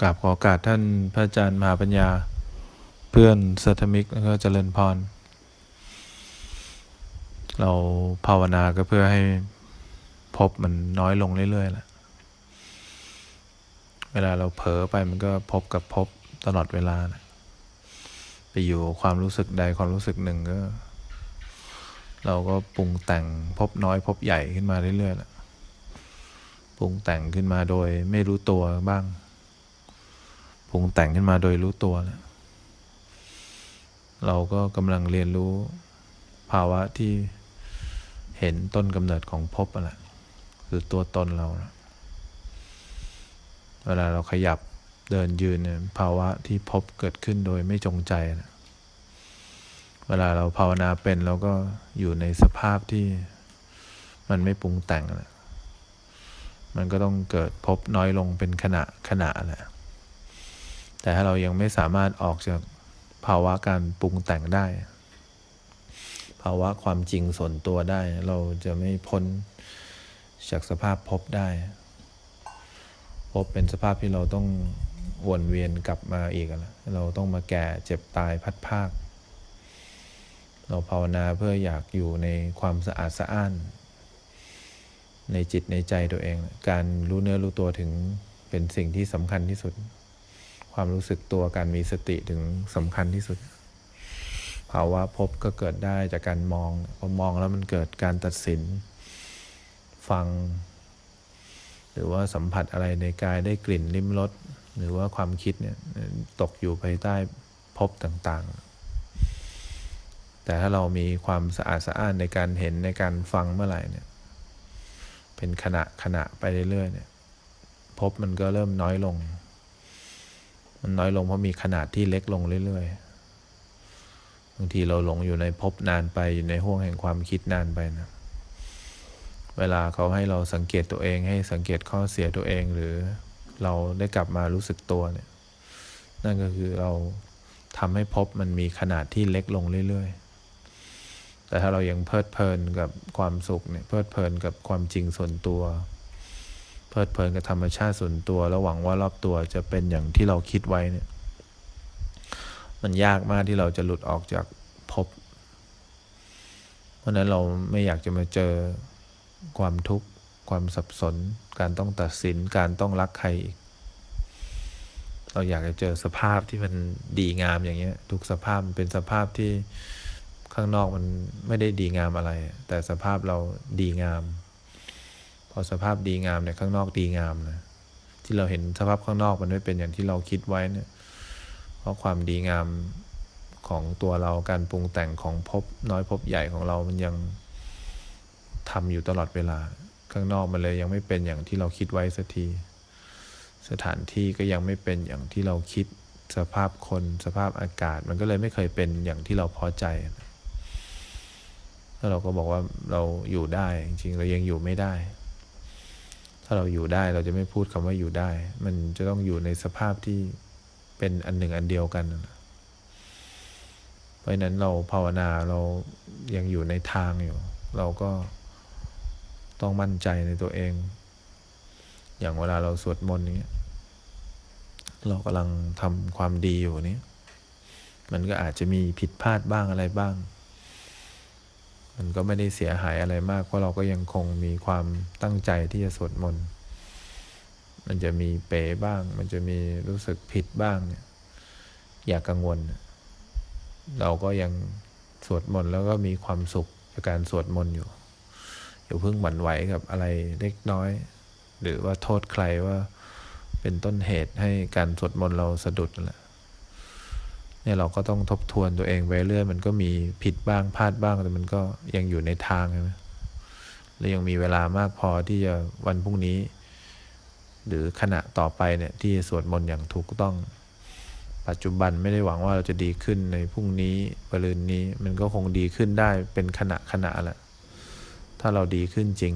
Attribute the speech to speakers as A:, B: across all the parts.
A: กราบขอโอกาสท่านพระอาจารย์มหาปัญญา เพื่อนสัทมิกแล้วก็เจริญพร เราภาวนาก็เพื่อให้พบมันน้อยลงเรื่อยๆแหละเวลาเราเผลอไปมันก็พบกับพบตลอดเวลานะไปอยู่ความรู้สึกใดความรู้สึกหนึ่งก็ เราก็ปรุงแต่งพบน้อยพบใหญ่ขึ้นมาเรื่อยๆแหละปรุงแต่งขึ้นมาโดยไม่รู้ตัวบ้าง รุงแต่งขึ้นมาโดยรู้ตัวแล้วเราก็กำลังเรียนรู้ภาวะที่เห็นต้นกำเนิดของภพอะไรคือตัวตนเรานะเวลาเราขยับเดินยืนเนี่ยภาวะที่พบเกิดขึ้นโดยไม่จงใจนะเวลาเราภาวนาเป็นเราก็อยู่ในสภาพที่มันไม่ปรุงแต่งนะมันก็ต้องเกิดพบน้อยลงเป็นขณะขณะแหละ แต่ถ้าเรายังไม่สามารถออกจากภาวะการปรุงแต่งได้ ภาวะความจริงส่วนตัวได้ เราจะไม่พ้นจากสภาพพบได้พบเป็นสภาพที่เราต้องวนเวียนกลับมาอีกแล้วเราต้องมาแก่เจ็บตายพัดภาค เราภาวนาเพื่ออยากอยู่ในความสะอาดสะอ้าน ในจิตในใจตัวเอง การรู้เนื้อรู้ตัวถึงเป็นสิ่งที่สำคัญที่สุด ความรู้สึกตัวการมีสติถึงสำคัญที่สุด ภาวะพบก็เกิดได้จากการมองพอมองแล้วมันเกิดการตัดสิน ฟัง หรือว่าสัมผัสอะไรในกายได้กลิ่นลิ้มรสหรือว่าความคิดเนี่ยตกอยู่ภายใต้พบต่างๆ แต่ถ้าเรามีความสะอาดสะอ้านในการเห็นในการฟังเมื่อไหร่เนี่ยเป็นขณะขณะไปเรื่อยๆเนี่ยพบมันก็เริ่มน้อยลง มันน้อยลงเพราะมีขนาดที่เล็กลงเรื่อยๆ บางทีเราหลงอยู่ในพบนานไปอยู่ในห้วงแห่งความคิดนานไปนะ เวลาเขาให้เราสังเกตตัวเองให้สังเกตข้อเสียตัวเองหรือเราได้กลับมารู้สึกตัวเนี่ย นั่นก็คือเราทำให้พบมันมีขนาดที่เล็กลงเรื่อยๆแต่ถ้าเรายังเพลิดเพลินกับความสุขเนี่ยเพลิดเพลินกับความจริงส่วนตัว ลิดเพลินกับธรรมชาติส่วนตัว แล้วหวังว่ารอบตัวจะเป็นอย่างที่เราคิดไว้เนี่ย มันยากมากที่เราจะหลุดออกจากภพเพราะนั้นเราไม่อยากจะมาเจอความทุกข์ความสับสน การต้องตัดสินการต้องรักใครอีก เราอยากจะเจอสภาพที่มันดีงามอย่างเงี้ย ทุกสภาพเป็นสภาพที่ข้างนอกมันไม่ได้ดีงามอะไร แต่สภาพเราดีงาม อสภาพดีงามเนี่ยข้างนอกดีงามนะที่เราเห็นสภาพข้างนอกมันไม่เป็นอย่างที่เราคิดไว้เนี่ยเพราะความดีงามของตัวเราการปรุงแต่งของพบน้อยพบใหญ่ของเรามันยังทำอยู่ตลอดเวลา ข้างนอกมันเลยยังไม่เป็นอย่างที่เราคิดไว้สักที สถานที่ก็ยังไม่เป็นอย่างที่เราคิดสภาพคนสภาพอากาศ มันก็เลยไม่เคยเป็นอย่างที่เราพอใจแล้วเราก็บอกว่าเราอยู่ได้จริงๆเรายังอยู่ไม่ได้ ถ้าเราอยู่ได้เราจะไม่พูดคำว่าอยู่ได้ มันจะต้องอยู่ในสภาพที่เป็นอันหนึ่งอันเดียวกัน เพราะนั้นเราภาวนาเรายังอยู่ในทางอยู่ เราก็ต้องมั่นใจในตัวเอง อย่างเวลาเราสวดมนต์นี้เรากำลังทำความดีอยู่นี้ มันก็อาจจะมีผิดพลาดบ้างอะไรบ้าง มันก็ไม่ได้เสียหายอะไรมาก เพราะเราก็ยังคงมีความตั้งใจที่จะสวดมนต์มันจะมีเป๋บ้าง มันจะมีรู้สึกผิดบ้างเนี่ยอย่ากกังวล เราก็ยังสวดมนต์แล้วก็มีความสุขจากการสวดมนต์อยู่อย่าเพิ่งหวั่นไหวกับอะไรเล็กน้อย หรือว่าโทษใครว่าเป็นต้นเหตุให้การสวดมนต์เราสะดุดแหละ เนี่ยเราก็ต้องทบทวนตัวเองไปเรื่อยมันก็มีผิดบ้างพลาดบ้างแต่มันก็ยังอยู่ในทางใช่ไหมและยังมีเวลามากพอที่จะวันพรุ่งนี้ หรือขณะต่อไปเนี่ยที่จะสวดมนต์อย่างถูกต้อง ปัจจุบันไม่ได้หวังว่าเราจะดีขึ้นในพรุ่งนี้ปรืนนี้มันก็คงดีขึ้นได้เป็นขณะขณะแหละถ้าเราดีขึ้นจริง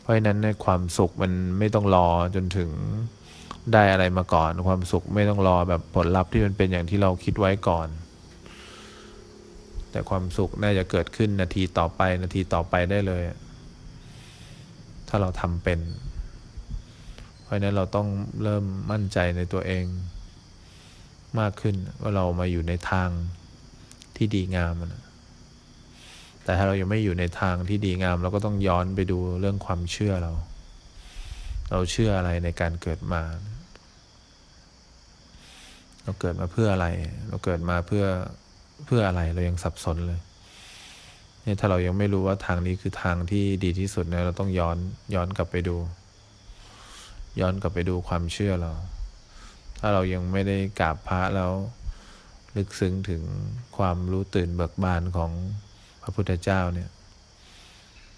A: เพราะฉะนั้นในความสุขมันไม่ต้องรอจนถึง ได้อะไรมาก่อน ความสุขไม่ต้องรอแบบผลลัพธ์ที่มันเป็นอย่างที่เราคิดไว้ก่อน แต่ความสุขน่าจะเกิดขึ้นนาทีต่อไปนาทีต่อไปได้เลย ถ้าเราทำเป็น เพราะนั้นเราต้องเริ่มมั่นใจในตัวเอง มากขึ้นว่าเรามาอยู่ในทางที่ดีงามนะแต่ถ้าเรายังไม่อยู่ในทางที่ดีงาม เราก็ต้องย้อนไปดูเรื่องความเชื่อเรา เราเชื่ออะไรในการเกิดมา เราเกิดมาเพื่ออะไร เราเกิดมาเพื่อเพื่ออะไรเรายังสับสนเลยเนี่ยถ้าเรายังไม่รู้ว่าทางนี้คือทางที่ดีที่สุดเนี่ยเราต้องย้อนย้อนกลับไปดู ย้อนกลับไปดูความเชื่อเรา ถ้าเรายังไม่ได้กราบพระแล้วลึกซึ้งถึงความรู้ตื่นเบิกบานของพระพุทธเจ้าเนี่ย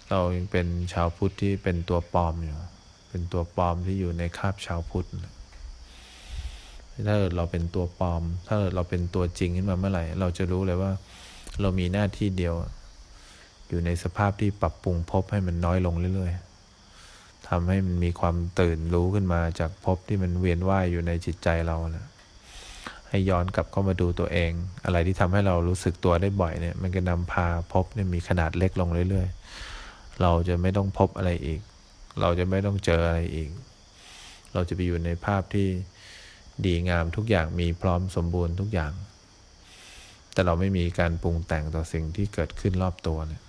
A: เรายังเป็นชาวพุทธที่เป็นตัวปลอมอยู่เป็นตัวปลอมที่อยู่ในคาบชาวพุทธ ถ้าเราเป็นตัวปลอม ถ้าเราเป็นตัวจริงขึ้นมาเมื่อไหร่ เราจะรู้เลยว่า เรามีหน้าที่เดียว อยู่ในสภาพที่ปรับปรุงภพให้มันน้อยลงเรื่อยๆทำให้มันมีความตื่นรู้ขึ้นมาจากภพที่มันเวียนว่ายอยู่ในจิตใจเรานะให้ย้อนกลับเข้ามาดูตัวเอง อะไรที่ทำให้เรารู้สึกตัวได้บ่อยเนี่ย มันก็นำพาพบเนี่ยมีขนาดเล็กลงเรื่อยๆ เราจะไม่ต้องพบอะไรอีก เราจะไม่ต้องเจออะไรอีก เราจะไปอยู่ในภาพที่ ดีงามทุกอย่างมีพร้อมสมบูรณ์ทุกอย่าง แต่เราไม่มีการปรุงแต่งต่อสิ่งที่เกิดขึ้นรอบตัวเนี่ย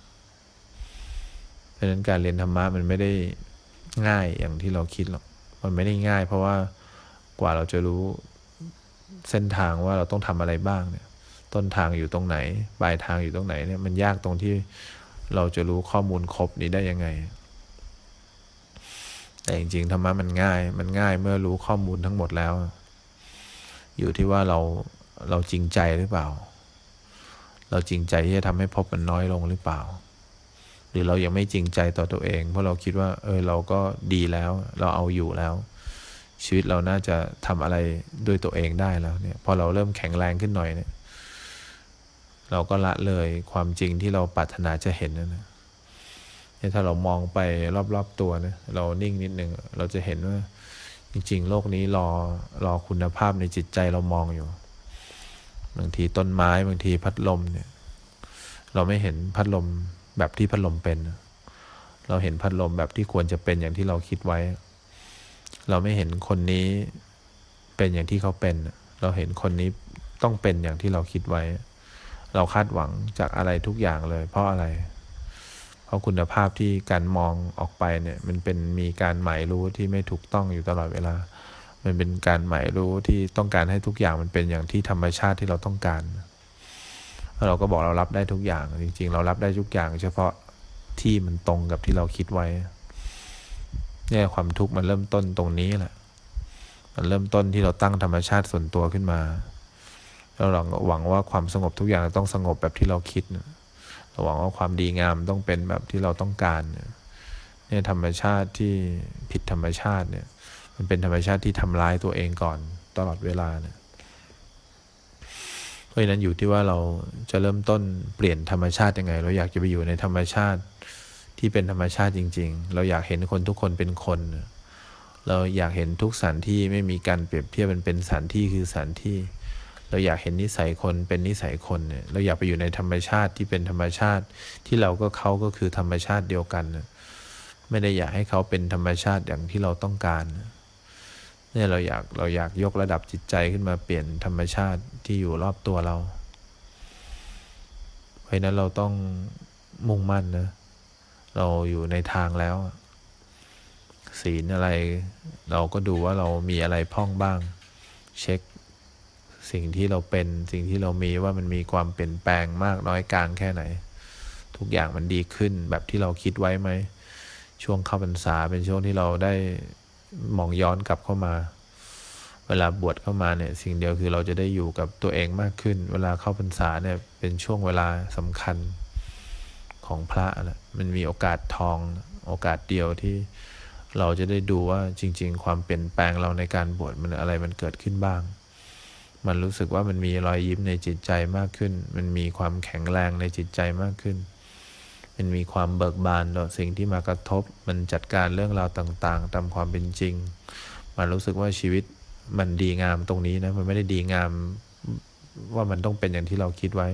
A: เพราะฉะนั้นการเรียนธรรมะมันไม่ได้ง่ายอย่างที่เราคิดหรอกมันไม่ได้ง่าย เพราะว่ากว่าเราจะรู้เส้นทางว่าเราต้องทำอะไรบ้างเนี่ยต้นทางอยู่ตรงไหนปลายทางอยู่ตรงไหนเนี่ยมันยากตรงที่เราจะรู้ข้อมูลครบนี้ได้ยังไง แต่จริงๆธรรมะมันง่าย มันง่ายเมื่อรู้ข้อมูลทั้งหมดแล้ว อยู่ที่ว่าเราเราจริงใจหรือเปล่า เราจริงใจที่จะทำให้พบมันน้อยลงหรือเปล่า หรือเรายังไม่จริงใจต่อตัวเอง เพราะเราคิดว่า เออเราก็ดีแล้ว เราเอาอยู่แล้ว ชีวิตเราน่าจะทำอะไรด้วยตัวเองได้แล้วเนี่ยพอเราเริ่มแข็งแรงขึ้นหน่อยเนี่ย เราก็ละเลยความจริงที่เราปรารถนาจะเห็นนะเนี่ยถ้าเรามองไปรอบๆตัวเนี่ยเรานิ่งนิดนึงเราจะเห็นว่า จริง ๆ โลกนี้รอรอคุณภาพในจิตใจเรามองอยู่ บางทีต้นไม้บางทีพัดลมเนี่ย เราไม่เห็นพัดลมแบบที่พัดลมเป็น เราเห็นพัดลมแบบที่ควรจะเป็นอย่างที่เราคิดไว้ เราไม่เห็นคนนี้เป็นอย่างที่เขาเป็น เราเห็นคนนี้ต้องเป็นอย่างที่เราคิดไว้ เราคาดหวังจากอะไรทุกอย่างเลย เพราะอะไร ราะคุณภาพที่การมองออกไปเนี่ยมันเป็นมีการหมายรู้ที่ไม่ถูกต้องอยู่ตลอดเวลา มันเป็นการหมายรู้ที่ต้องการให้ทุกอย่างมันเป็นอย่างที่ธรรมชาติที่เราต้องการ เราก็บอกเรารับได้ทุกอย่าง จริง ๆ เรารับได้ทุกอย่าง เฉพาะที่มันตรงกับที่เราคิดไว้ เนี่ยความทุกข์มันเริ่มต้นตรงนี้แหละ มันเริ่มต้นที่เราตั้งธรรมชาติส่วนตัวขึ้นมาเราหวังว่าความสงบทุกอย่างต้องสงบแบบที่เราคิดเรา หวังว่าความดีงามต้องเป็นแบบที่เราต้องการเนี่ยธรรมชาติที่ผิดธรรมชาติเนี่ยมันเป็นธรรมชาติที่ทำร้ายตัวเองก่อนตลอดเวลาเนี่ยเพราะฉะนั้นอยู่ที่ว่าเราจะเริ่มต้นเปลี่ยนธรรมชาติยังไง เราอยากจะไปอยู่ในธรรมชาติที่เป็นธรรมชาติจริง ๆ เราอยากเห็นคนทุกคนเป็นคน เราอยากเห็นทุกสถานที่ไม่มีการเปรียบเทียบมันเป็นสถานที่คือสถานที่ เราอยากเห็นนิสัยคนเป็นนิสัยคนเนี่ยเราอยากไปอยู่ในธรรมชาติที่เป็นธรรมชาติ ที่เราก็เขาก็คือธรรมชาติเดียวกันไม่ได้อยากให้เขาเป็นธรรมชาติอย่างที่เราต้องการเนี่ยเราอยากเราอยากยกระดับจิตใจขึ้นมาเปลี่ยนธรรมชาติที่อยู่รอบตัวเรา เพราะนั้นเราต้องมุ่งมั่นนะเราอยู่ในทางแล้วศีลอะไร เราก็ดูว่าเรามีอะไรพ่องบ้าง เช็ค สิ่งที่เราเป็นสิ่งที่เรามีว่ามันมีความเปลี่ยนแปลงมากน้อยกลางแค่ไหน ทุกอย่างมันดีขึ้นแบบที่เราคิดไว้ไหม ช่วงเข้าพรรษาเป็นช่วงที่เราได้มองย้อนกลับเข้ามา เวลาบวชเข้ามาเนี่ยสิ่งเดียวคือเราจะได้อยู่กับตัวเองมากขึ้น เวลาเข้าพรรษาเนี่ยเป็นช่วงเวลาสำคัญของพระนะมันมีโอกาสทองโอกาสเดียวที่เราจะได้ดูว่าจริง ๆ ความเปลี่ยนแปลงเราในการบวชมันอะไรมันเกิดขึ้นบ้าง มันรู้สึกว่ามันมีรอยยิ้มในจิตใจมากขึ้น มันมีความแข็งแรงในจิตใจมากขึ้น มันมีความเบิกบานต่อสิ่งที่มากระทบ มันจัดการเรื่องราวต่างๆ ตามความเป็นจริง มันรู้สึกว่าชีวิตมันดีงามตรงนี้นะ มันไม่ได้ดีงามว่ามันต้องเป็นอย่างที่เราคิดไว้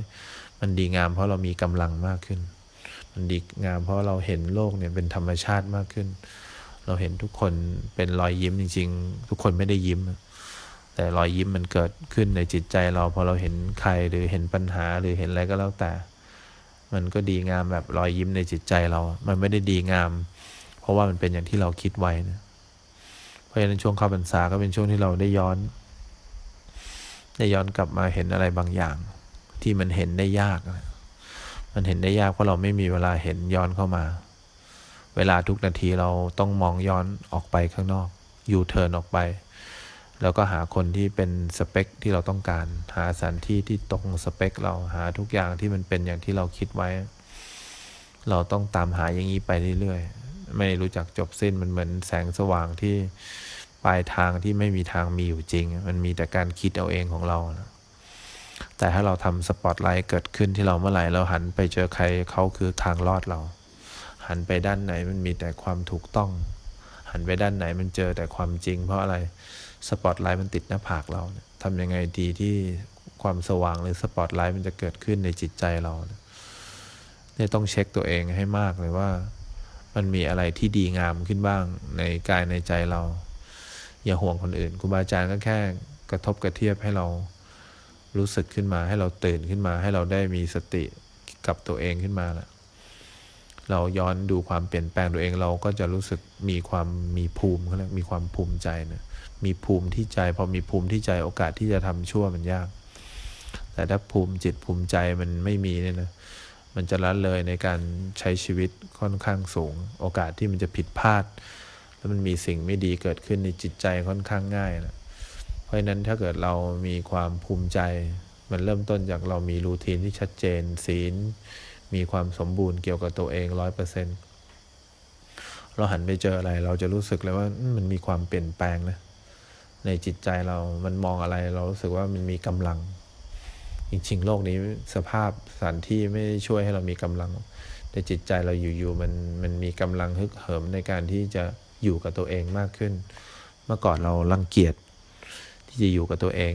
A: มันดีงามเพราะเรามีกำลังมากขึ้น มันดีงามเพราะเราเห็นโลกเนี่ยเป็นธรรมชาติมากขึ้นเเราเห็นทุกคนเป็นรอยยิ้มจริง ๆ ทุกคนไม่ได้ยิ้ม แต่รอยยิ้มมันเกิดขึ้นในจิตใจเราพอเราเห็นใครหรือเห็นปัญหาหรือเห็นอะไรก็แล้วแต่ มันก็ดีงามแบบรอยยิ้มในจิตใจเรา มันไม่ได้ดีงาม เพราะว่ามันเป็นอย่างที่เราคิดไว้นะเพราะฉะนั้นช่วงเข้าพรรษาก็เป็นช่วงที่เราได้ย้อน ได้ย้อนกลับมาเห็นอะไรบางอย่าง ที่มันเห็นได้ยากนะมันเห็นได้ยากเพราะเราไม่มีเวลาเห็นย้อนเข้ามา เวลาทุกนาทีเราต้องมองย้อนออกไปข้างนอกยูเทิร์นออกไป แล้วก็หาคนที่เป็นสเปคที่เราต้องการ หาสถานที่ที่ตรงสเปค เราหาทุกอย่างที่มันเป็นอย่างที่เราคิดไว้ เราต้องตามหาอย่างนี้ไปเรื่อยๆ ไม่รู้จักจบสิ้นมันเหมือนแสงสว่างที่ปลายทางที่ไม่มีทางมีอยู่จริง มันมีแต่การคิดเอาเองของเรานะแต่ถ้าเราทำสปอตไลท์เกิดขึ้นที่เราเมื่อไหร่เราหันไปเจอใครเขาคือทางรอดเรา หันไปด้านไหนมันมีแต่ความถูกต้อง หันไปด้านไหนมันเจอแต่ความจริง เพราะอะไร สปอตไลท์มันติดหน้าผากเราทำยังไงดีที่ความสว่างหรือสปอตไลท์มันจะเกิดขึ้นในจิตใจเราเนี่ยต้องเช็คตัวเองให้มากเลยว่า มันมีอะไรที่ดีงามขึ้นบ้างในกายในใจเรา อย่าห่วงคนอื่นครูบาอาจารย์ก็แค่กระทบกระเทียบให้เรารู้สึกขึ้นมาให้เราตื่นขึ้นมา ให้เราได้มีสติกับตัวเองขึ้นมาแล้ว เราย้อนดูความเปลี่ยนแปลงตัวเองเราก็จะรู้สึกมีความมีภูมิเขาเรียกมีความภูมิใจนะมีภูมิที่ใจพอมีภูมิที่ใจโอกาสที่จะทำชั่วมันยาก แต่ถ้าภูมิจิตภูมิใจมันไม่มีเนี่ยนะมันจะละเลยในการใช้ชีวิตค่อนข้างสูง โอกาสที่มันจะผิดพลาด แล้วมันมีสิ่งไม่ดีเกิดขึ้นในจิตใจค่อนข้างง่ายนะเพราะฉะนั้นถ้าเกิดเรามีความภูมิใจ มันเริ่มต้นจากเรามีรูทีนที่ชัดเจนศีล มีความสมบูรณ์เกี่ยวกับตัวเองร้อยเปอร์เซ็นต์เราหันไปเจออะไร เราจะรู้สึกเลยว่ามันมีความเปลี่ยนแปลงนะในจิตใจเรา มันมองอะไร เรารู้สึกว่ามันมีกำลัง จริงๆ โลกนี้สภาพสถานที่ไม่ช่วยให้เรามีกำลัง แต่จิตใจเราอยู่ๆมันมันมีกำลังฮึกเหิมในการที่จะอยู่กับตัวเองมากขึ้น เมื่อก่อนเรารังเกียจที่จะอยู่กับตัวเอง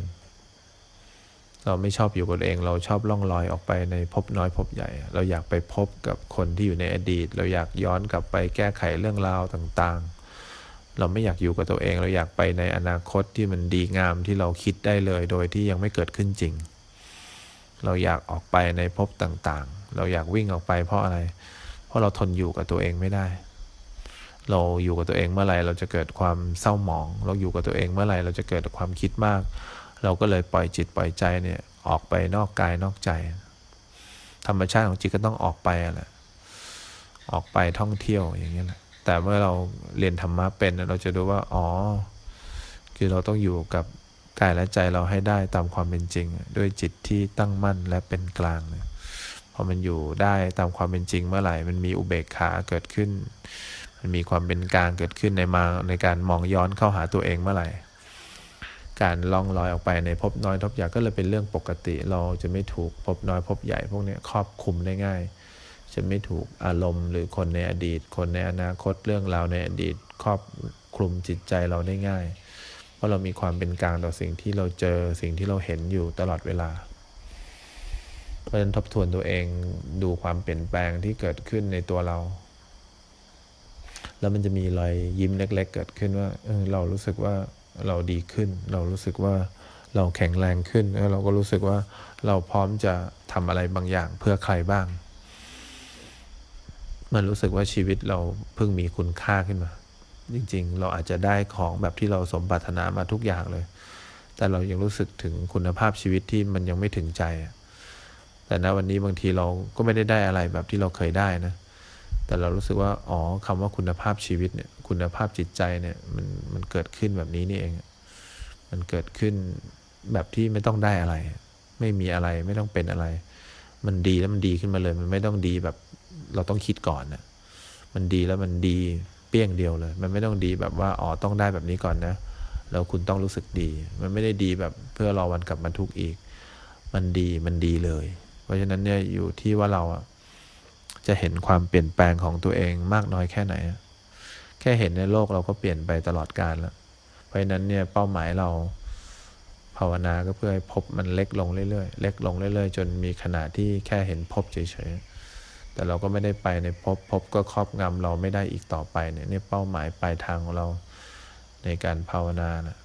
A: เราไม่ชอบอยู่กับตัวเอง เราชอบล่องลอยออกไปในพบน้อยพบใหญ่ เราอยากไปพบกับคนที่อยู่ในอดีต เราอยากย้อนกลับไปแก้ไขเรื่องราวต่างๆ เราไม่อยากอยู่กับตัวเอง เราอยากไปในอนาคตที่มันดีงามที่เราคิดได้เลย โดยที่ยังไม่เกิดขึ้นจริง เราอยากออกไปในพบต่างๆ เราอยากวิ่งออกไปเพราะอะไร เพราะเราทนอยู่กับตัวเองไม่ได้ เราอยู่กับตัวเองเมื่อไหร่เราจะเกิดความเศร้าหมอง เราอยู่กับตัวเองเมื่อไหร่เราจะเกิดความคิดมาก เราก็เลยปล่อยจิตปล่อยใจเนี่ยออกไปนอกกายนอกใจ ธรรมชาติของจิตก็ต้องออกไปแหละออกไปท่องเที่ยวอย่างนี้แหละแต่เมื่อเราเรียนธรรมะเป็นเราจะดูว่าอ๋อคือเราต้องอยู่กับกายและใจเราให้ได้ตามความเป็นจริง ด้วยจิตที่ตั้งมั่นและเป็นกลางเนี่ยพอมันอยู่ได้ตามความเป็นจริงเมื่อไหร่ มันมีอุเบกขาเกิดขึ้น มันมีความเป็นกลางเกิดขึ้นในมาในการมองย้อนเข้าหาตัวเองเมื่อไหร่ การล่องลอยออกไปในพบน้อยพบใหญ่ก็เลยเป็นเรื่องปกติ เราจะไม่ถูกพบน้อยพบใหญ่ พวกนี้ครอบคุมได้ง่าย จะไม่ถูกอารมณ์หรือคนในอดีต คนในอนาคตเรื่องราวในอดีต ครอบคลุมจิตใจเราได้ง่าย เพราะเรามีความเป็นกลางต่อสิ่งที่เราเจอสิ่งที่เราเห็นอยู่ตลอดเวลาเพราะฉะนั้นทบทวนตัวเองดูความเปลี่ยนแปลงที่เกิดขึ้นในตัวเรา แล้วมันจะมีรอยยิ้มเล็ก ๆ เกิดขึ้นว่าเออเรารู้สึกว่า เราดีขึ้น เรารู้สึกว่าเราแข็งแรงขึ้นแล้วเราก็รู้สึกว่าเราพร้อมจะทำอะไรบางอย่างเพื่อใครบ้าง มันรู้สึกว่าชีวิตเราเพิ่งมีคุณค่าขึ้นมา จริง ๆ เราอาจจะได้ของแบบที่เราสมปรารถนามาทุกอย่างเลย แต่เรายังรู้สึกถึงคุณภาพชีวิตที่มันยังไม่ถึงใจ แต่ณวันนี้บางทีเราก็ไม่ได้ได้อะไรแบบที่เราเคยได้นะ แต่เรารู้สึกว่าอ๋อคำว่าคุณภาพชีวิตเนี่ยคุณภาพจิตใจเนี่ยมันมันเกิดขึ้นแบบนี้นี่เอง มันเกิดขึ้นแบบที่ไม่ต้องได้อะไร ไม่มีอะไรไม่ต้องเป็นอะไร มันดีแล้วมันดีขึ้นมาเลย มันไม่ต้องดีแบบเราต้องคิดก่อนนะมันดีแล้วมันดีเปี้ยงเดียวเลย มันไม่ต้องดีแบบว่าอ๋อต้องได้แบบนี้ก่อนนะแล้วคุณต้องรู้สึกดี มันไม่ได้ดีแบบเพื่อรอวันกลับมาทุกข์อีก มันดีมันดีเลย เพราะฉะนั้นเนี่ยอยู่ที่ว่าเราอะ จะเห็นความเปลี่ยนแปลงของตัวเองมากน้อยแค่ไหน แค่เห็นในโลกเราก็เปลี่ยนไปตลอดกาลแล้ว เพราะนั้นเนี่ยเป้าหมายเราภาวนาก็เพื่อให้พบมันเล็กลงเรื่อยๆ เล็กลงเรื่อยๆ จนมีขนาดที่แค่เห็นพบเฉยๆ แต่เราก็ไม่ได้ไปในพภพบก็ครอบงำเราไม่ได้อีกต่อไปเนี่ยเนี่ยเป้าหมายปลายทางของเราในการภาวนานะ